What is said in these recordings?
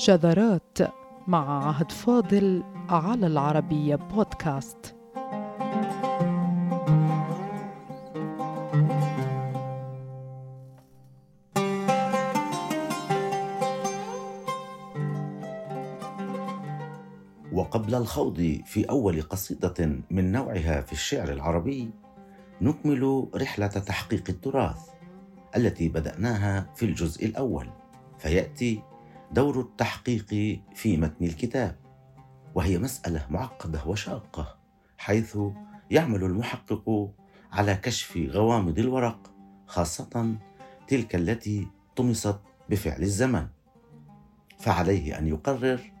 شذرات مع عهد فاضل على العربية بودكاست. وقبل الخوض في أول قصيدة من نوعها في الشعر العربي نكمل رحلة تحقيق التراث التي بدأناها في الجزء الأول فيأتي دور التحقيق في متن الكتاب وهي مسألة معقدة وشاقة حيث يعمل المحقق على كشف غوامض الورق خاصة تلك التي طمست بفعل الزمن فعليه أن يقرر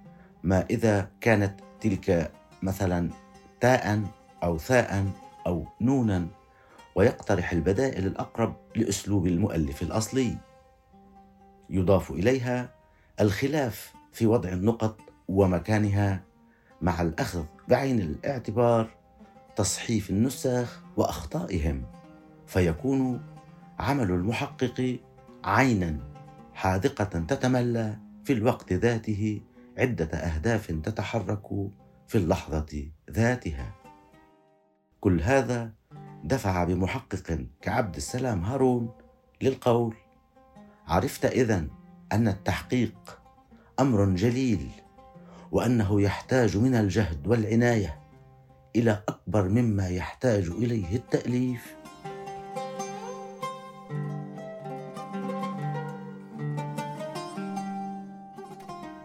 ما إذا كانت تلك مثلا تاء أو ثاء أو نونا ويقترح البدائل الأقرب لأسلوب المؤلف الأصلي. يضاف إليها الخلاف في وضع النقط ومكانها مع الأخذ بعين الاعتبار تصحيف النساخ وأخطائهم فيكون عمل المحقق عينا حاذقة تتملى في الوقت ذاته عدة أهداف تتحرك في اللحظة ذاتها. كل هذا دفع بمحقق كعبد السلام هارون للقول عرفت إذن أن التحقيق أمر جليل وأنه يحتاج من الجهد والعناية إلى أكبر مما يحتاج إليه التأليف.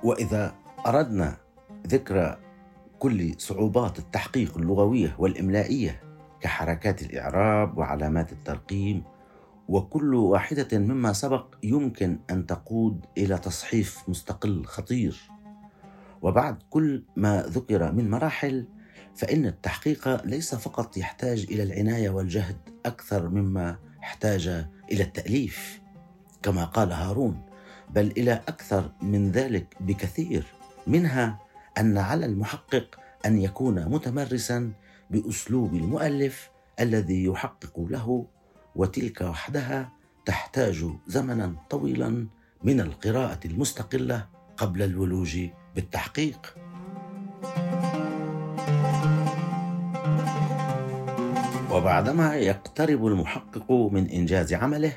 وإذا أردنا ذكر كل صعوبات التحقيق اللغوية والإملائية كحركات الإعراب وعلامات الترقيم وكل واحدة مما سبق يمكن أن تقود إلى تصحيف مستقل خطير. وبعد كل ما ذكر من مراحل فإن التحقيق ليس فقط يحتاج إلى العناية والجهد أكثر مما احتاج إلى التأليف كما قال هارون بل إلى أكثر من ذلك بكثير. منها أن على المحقق أن يكون متمرسا بأسلوب المؤلف الذي يحقق له وتلك وحدها تحتاج زمنا طويلا من القراءة المستقلة قبل الولوج بالتحقيق. وبعدما يقترب المحقق من إنجاز عمله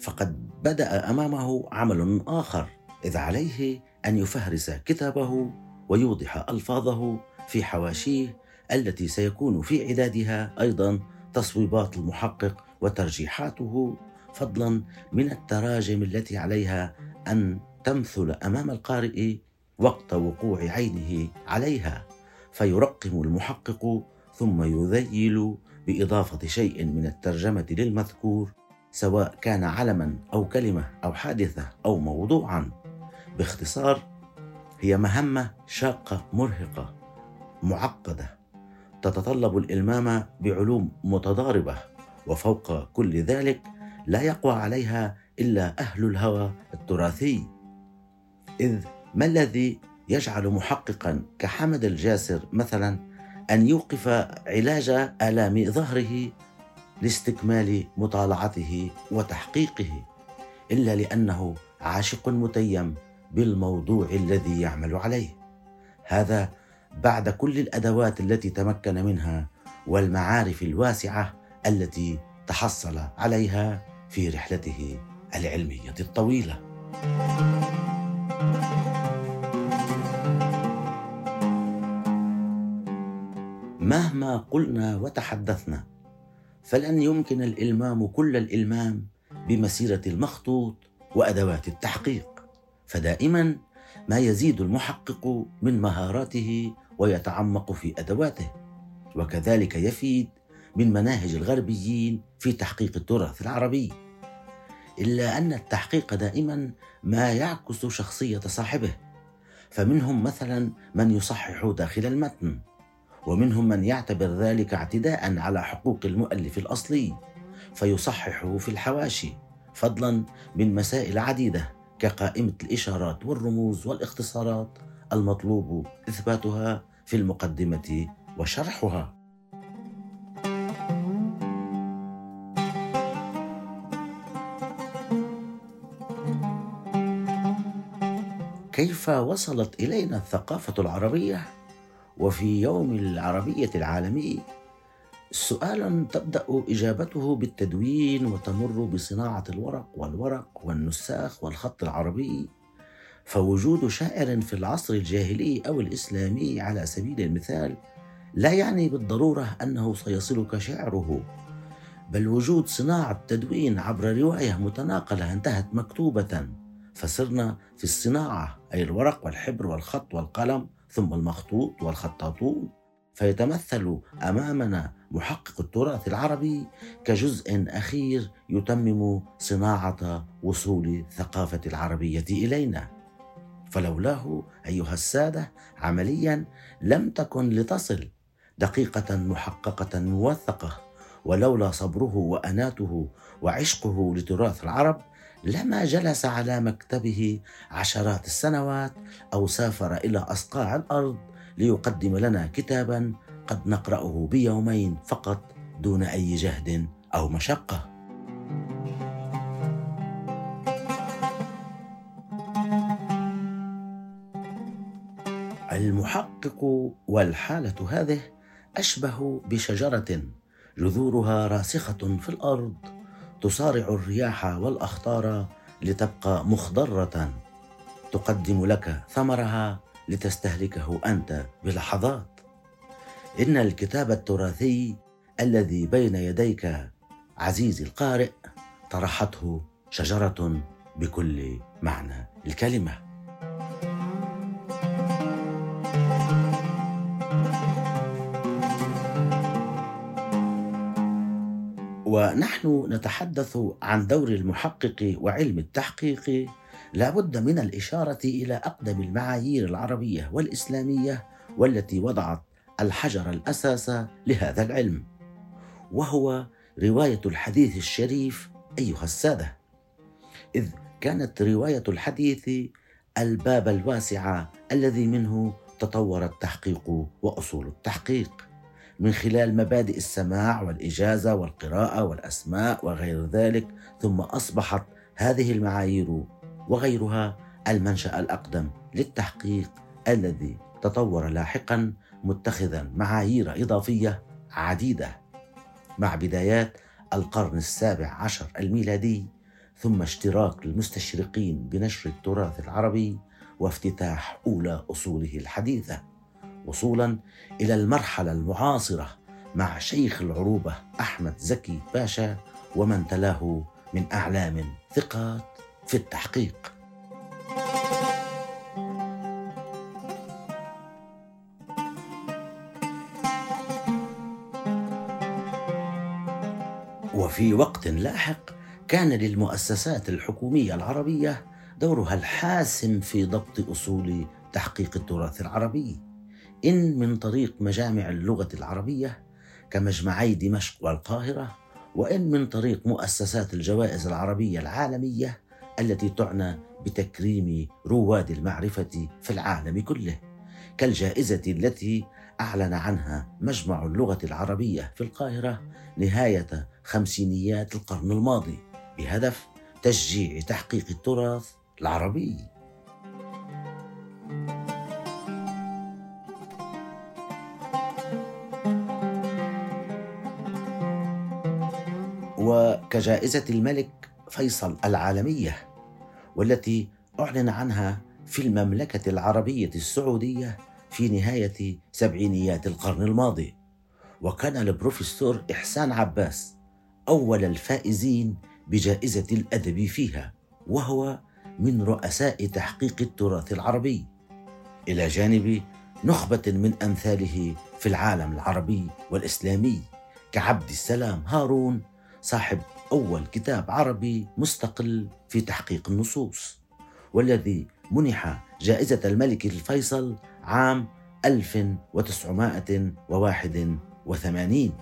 فقد بدأ أمامه عمل آخر إذ عليه أن يفهرس كتابه ويوضح ألفاظه في حواشيه التي سيكون في عدادها أيضا تصويبات المحقق وترجيحاته فضلا من التراجم التي عليها أن تمثل أمام القارئ وقت وقوع عينه عليها فيرقم المحقق ثم يذيل بإضافة شيء من الترجمة للمذكور سواء كان علما أو كلمة أو حادثة أو موضوعا. باختصار هي مهمة شاقة مرهقة معقدة. تتطلب الإلمام بعلوم متضاربة وفوق كل ذلك لا يقوى عليها إلا أهل الهوى التراثي. إذ ما الذي يجعل محققا كحمد الجاسر مثلا أن يوقف علاج آلام ظهره لاستكمال مطالعته وتحقيقه إلا لأنه عاشق متيم بالموضوع الذي يعمل عليه؟ هذا بعد كل الأدوات التي تمكن منها والمعارف الواسعة التي تحصل عليها في رحلته العلمية الطويلة. مهما قلنا وتحدثنا فلن يمكن الإلمام كل الإلمام بمسيرة المخطوط وأدوات التحقيق. فدائما ما يزيد المحقق من مهاراته ويتعمق في أدواته. وكذلك يفيد من مناهج الغربيين في تحقيق التراث العربي. إلا أن التحقيق دائما ما يعكس شخصية صاحبه. فمنهم مثلا من يصحح داخل المتن ومنهم من يعتبر ذلك اعتداء على حقوق المؤلف الأصلي فيصححه في الحواشي فضلا من مسائل عديدة كقائمة الإشارات والرموز والاختصارات المطلوب إثباتها في المقدمة وشرحها. كيف وصلت إلينا الثقافة العربية؟ وفي يوم العربية العالمي سؤال تبدأ إجابته بالتدوين وتمر بصناعة الورق والورق والنساخ والخط العربي. فوجود شاعر في العصر الجاهلي أو الإسلامي على سبيل المثال لا يعني بالضرورة أنه سيصلك شعره بل وجود صناعة تدوين عبر رواية متناقلة انتهت مكتوبة فصرنا في الصناعة أي الورق والحبر والخط والقلم ثم المخطوط والخطاطون. فيتمثل أمامنا محقق التراث العربي كجزء أخير يتمم صناعة وصول الثقافه العربية إلينا. فلولاه أيها السادة عمليا لم تكن لتصل دقيقة محققة موثقة ولولا صبره وأناته وعشقه لتراث العرب لما جلس على مكتبه عشرات السنوات أو سافر إلى أصقاع الأرض ليقدم لنا كتابا قد نقرأه بيومين فقط دون أي جهد أو مشقة. المحقق والحالة هذه أشبه بشجرة جذورها راسخة في الأرض تصارع الرياح والأخطار لتبقى مخضرة. تقدم لك ثمرها لتستهلكه أنت بلحظات. إن الكتاب التراثي الذي بين يديك عزيزي القارئ طرحته شجرة بكل معنى الكلمة. ونحن نتحدث عن دور المحقق وعلم التحقيق لابد من الإشارة إلى أقدم المعايير العربية والإسلامية والتي وضعت الحجر الأساس لهذا العلم وهو رواية الحديث الشريف أيها السادة. إذ كانت رواية الحديث الباب الواسع الذي منه تطور التحقيق وأصول التحقيق. من خلال مبادئ السماع والإجازة والقراءة والأسماء وغير ذلك ثم أصبحت هذه المعايير وغيرها المنشأ الأقدم للتحقيق الذي تطور لاحقا متخذا معايير إضافية عديدة. مع بدايات القرن السابع عشر الميلادي ثم اشتراك المستشرقين بنشر التراث العربي وافتتاح أولى أصوله الحديثة. وصولا إلى المرحلة المعاصرة مع شيخ العروبة أحمد زكي باشا ومن تلاه من أعلام ثقات في التحقيق. وفي وقت لاحق كان للمؤسسات الحكومية العربية دورها الحاسم في ضبط أصول تحقيق التراث العربي. إن من طريق مجامع اللغة العربية كمجمعي دمشق والقاهرة وإن من طريق مؤسسات الجوائز العربية العالمية التي تعنى بتكريم رواد المعرفة في العالم كله كالجائزة التي أعلن عنها مجمع اللغة العربية في القاهرة نهاية خمسينيات القرن الماضي بهدف تشجيع تحقيق التراث العربي. وكجائزة الملك فيصل العالمية والتي أعلن عنها في المملكة العربية السعودية في نهاية سبعينيات القرن الماضي. وكان البروفيسور إحسان عباس أول الفائزين بجائزة الأدب فيها وهو من رؤساء تحقيق التراث العربي. إلى جانب نخبة من أمثاله في العالم العربي والإسلامي كعبد السلام هارون صاحب أول كتاب عربي مستقل في تحقيق النصوص والذي منح جائزة الملك الفيصل عام 1981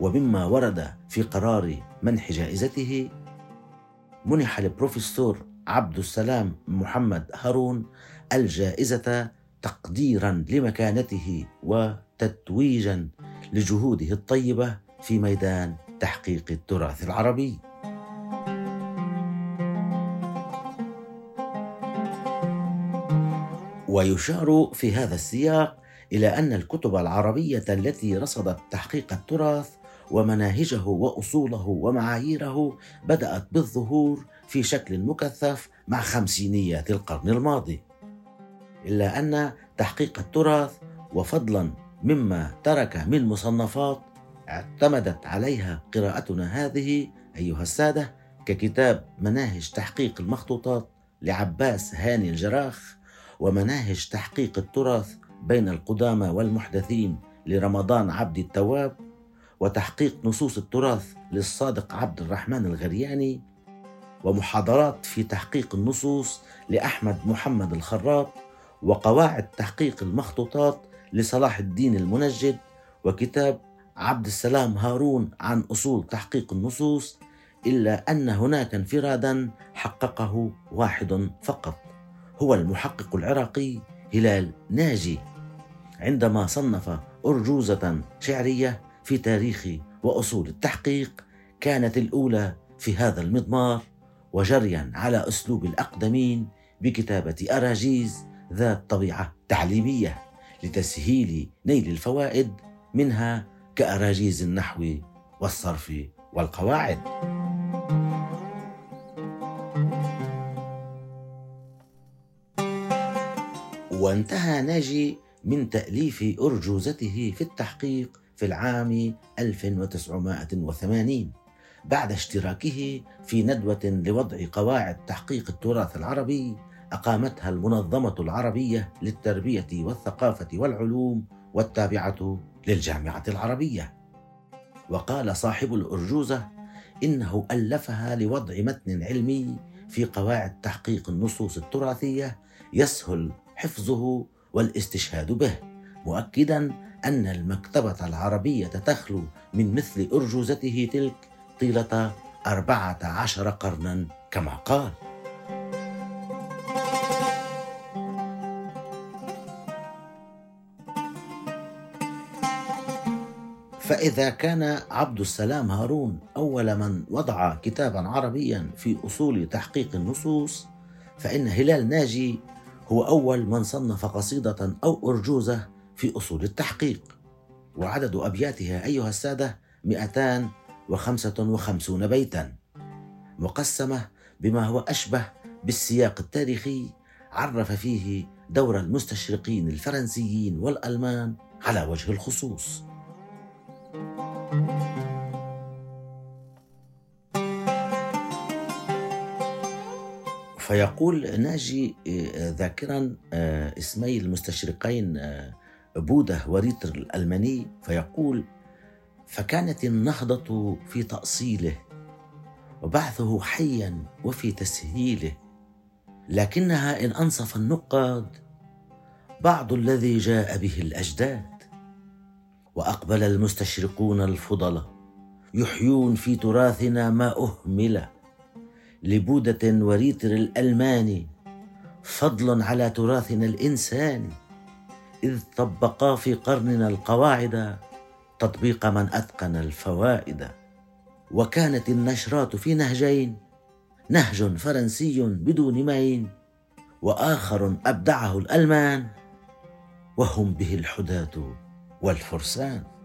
ومما ورد في قرار منح جائزته منح البروفيسور عبد السلام محمد هارون الجائزة تقديرا لمكانته وتتويجا لجهوده الطيبة في ميدان تحقيق التراث العربي. ويشار في هذا السياق إلى أن الكتب العربية التي رصدت تحقيق التراث ومناهجه وأصوله ومعاييره بدأت بالظهور في شكل مكثف مع خمسينيات القرن الماضي. إلا أن تحقيق التراث وفضلا مما ترك من مصنفات اعتمدت عليها قراءتنا هذه أيها السادة ككتاب مناهج تحقيق المخطوطات لعباس هاني الجراخ ومناهج تحقيق التراث بين القدامى والمحدثين لرمضان عبد التواب وتحقيق نصوص التراث للصادق عبد الرحمن الغرياني ومحاضرات في تحقيق النصوص لأحمد محمد الخراط وقواعد تحقيق المخطوطات لصلاح الدين المنجد وكتاب عبد السلام هارون عن أصول تحقيق النصوص إلا أن هناك انفرادا حققه واحد فقط. هو المحقق العراقي هلال ناجي. عندما صنف أرجوزة شعرية في تاريخ وأصول التحقيق كانت الأولى في هذا المضمار وجريا على أسلوب الأقدمين بكتابة أراجيز ذات طبيعة تعليمية لتسهيل نيل الفوائد منها كأراجيز النحو والصرف والقواعد. وانتهى ناجي من تأليف أرجوزته في التحقيق في العام 1980 بعد اشتراكه في ندوة لوضع قواعد تحقيق التراث العربي أقامتها المنظمة العربية للتربية والثقافة والعلوم والتابعة للجامعة العربية. وقال صاحب الأرجوزة إنه ألفها لوضع متن علمي في قواعد تحقيق النصوص التراثية يسهل حفظه والاستشهاد به مؤكدا أن المكتبة العربية تخلو من مثل أرجوزته تلك طيلة أربعة عشر قرنا كما قال فإذا كان عبد السلام هارون أول من وضع كتابا عربيا في أصول تحقيق النصوص فإن هلال ناجي هو أول من صنف قصيدة أو أرجوزة في أصول التحقيق. وعدد أبياتها أيها السادة 255 بيتا مقسمة بما هو أشبه بالسياق التاريخي عرف فيه دور المستشرقين الفرنسيين والألمان على وجه الخصوص. فيقول ناجي آه، ذاكرا آه، اسمي المستشرقين آه، بوده وريتر الألماني فيقول فكانت النهضة في تأصيله وبعثه حيا وفي تسهيله لكنها إن أنصف النقاد بعض الذي جاء به الأجداد وأقبل المستشرقون الفضلاء يحيون في تراثنا ما أهمل. لبودة وريتر الألماني فضل على تراثنا الإنساني إذ طبقا في قرننا القواعد تطبيق من أتقن الفوائد. وكانت النشرات في نهجين نهج فرنسي بدون مين وآخر أبدعه الألمان وهم به الحداة والفرسان.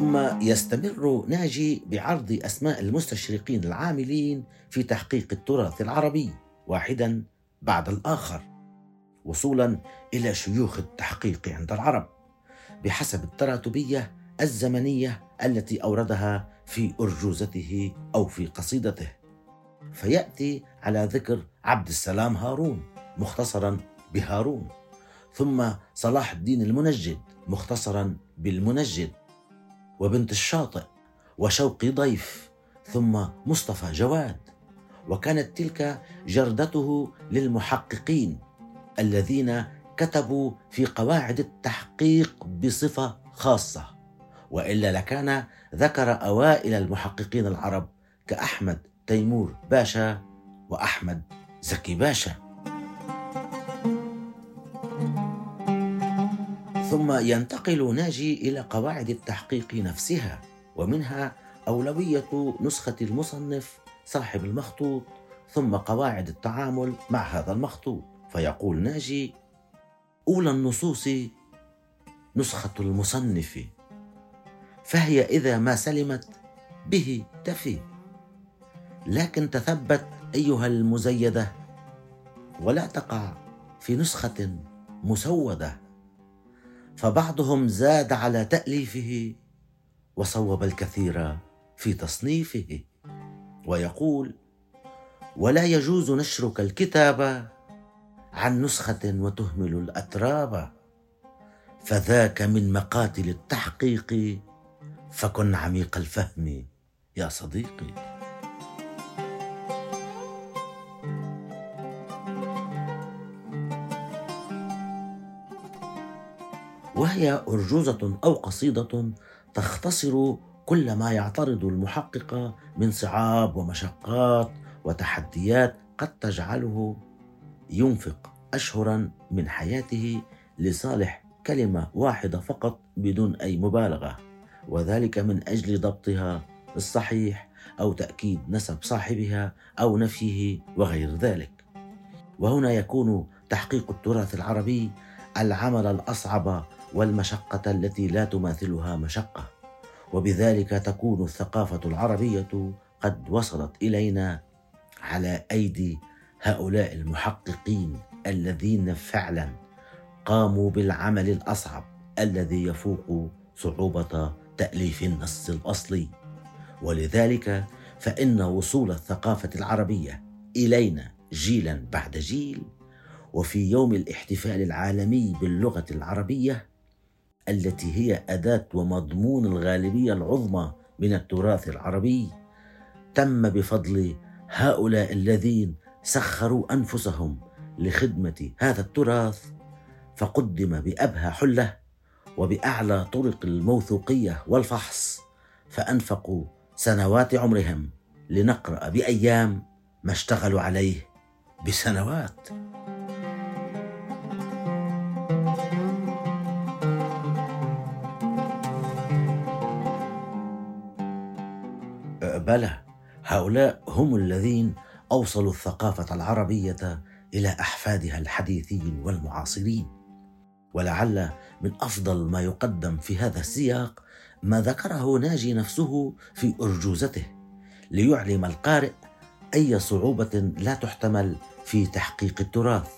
ثم يستمر ناجي بعرض أسماء المستشرقين العاملين في تحقيق التراث العربي واحدا بعد الآخر وصولا إلى شيوخ التحقيق عند العرب بحسب التراتبية الزمنية التي أوردها في أرجوزته أو في قصيدته. فيأتي على ذكر عبد السلام هارون مختصرا بهارون ثم صلاح الدين المنجد مختصرا بالمنجد. وبنت الشاطئ وشوقي ضيف ثم مصطفى جواد. وكانت تلك جردته للمحققين الذين كتبوا في قواعد التحقيق بصفة خاصة. وإلا لكان ذكر أوائل المحققين العرب كأحمد تيمور باشا وأحمد زكي باشا. ثم ينتقل ناجي إلى قواعد التحقيق نفسها ومنها أولوية نسخة المصنف صاحب المخطوط ثم قواعد التعامل مع هذا المخطوط. فيقول ناجي أولى النصوص نسخة المصنف فهي إذا ما سلمت به تفي. لكن تثبت أيها المزيدة ولا تقع في نسخة مسودة. فبعضهم زاد على تأليفه وصوب الكثير في تصنيفه ويقول ولا يجوز نشرك الكتاب عن نسخة وتهمل الأتراب فذاك من مقاتل التحقيق فكن عميق الفهم يا صديقي. وهي أرجوزة أو قصيدة تختصر كل ما يعترض المحقق من صعاب ومشقات وتحديات قد تجعله ينفق أشهرا من حياته لصالح كلمة واحدة فقط بدون أي مبالغة وذلك من أجل ضبطها الصحيح أو تأكيد نسب صاحبها أو نفيه وغير ذلك. وهنا يكون تحقيق التراث العربي العمل الأصعب والمشقة التي لا تماثلها مشقة. وبذلك تكون الثقافة العربية قد وصلت إلينا على أيدي هؤلاء المحققين الذين فعلا قاموا بالعمل الأصعب الذي يفوق صعوبة تأليف النص الأصلي. ولذلك فإن وصول الثقافة العربية إلينا جيلا بعد جيل وفي يوم الاحتفال العالمي باللغة العربية التي هي اداه ومضمون الغالبية العظمى من التراث العربي تم بفضل هؤلاء الذين سخروا أنفسهم لخدمة هذا التراث فقدم بأبهى حلة وبأعلى طرق الموثوقية والفحص فأنفقوا سنوات عمرهم لنقرأ بأيام ما اشتغلوا عليه بسنوات. بلى هؤلاء هم الذين أوصلوا الثقافة العربية إلى أحفادها الحديثين والمعاصرين. ولعل من أفضل ما يقدم في هذا السياق ما ذكره ناجي نفسه في أرجوزته ليعلم القارئ أي صعوبة لا تحتمل في تحقيق التراث.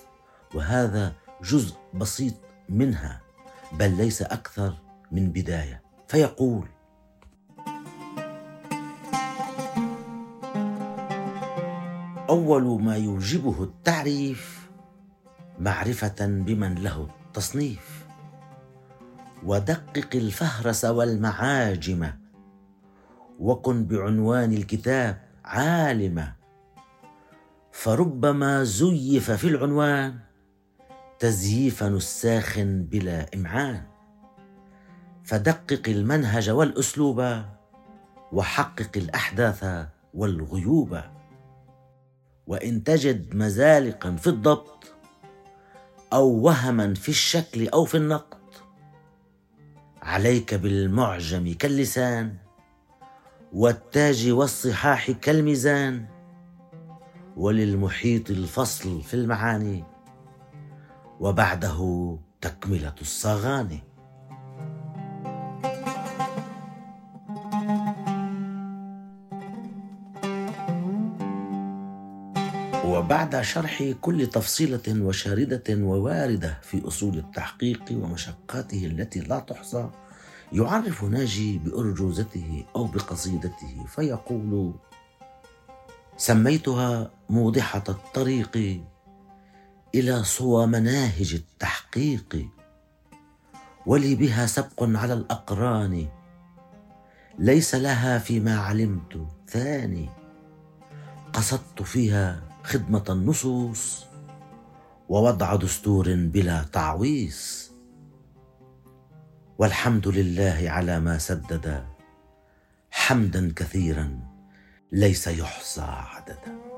وهذا جزء بسيط منها بل ليس أكثر من بداية. فيقول أول ما يوجبه التعريف معرفة بمن له التصنيف. ودقق الفهرس والمعاجم وكن بعنوان الكتاب عالما فربما زيف في العنوان تزييف نساخ بلا إمعان. فدقق المنهج والأسلوب وحقق الأحداث والغيوب. وإن تجد مزالقا في الضبط أو وهما في الشكل أو في النقط عليك بالمعجم كاللسان والتاج والصحاح كالميزان وللمحيط الفصل في المعاني وبعده تكملة الصغاني. وبعد شرح كل تفصيلة وشاردة وواردة في أصول التحقيق ومشقاته التي لا تحصى يعرف ناجي بأرجوزته أو بقصيدته فيقول سميتها موضحة الطريق إلى صوى مناهج التحقيق ولي بها سبق على الأقران ليس لها فيما علمت ثاني قصدت فيها خدمة النصوص ووضع دستور بلا تعويص. والحمد لله على ما سدد حمدا كثيرا ليس يحصى عددا.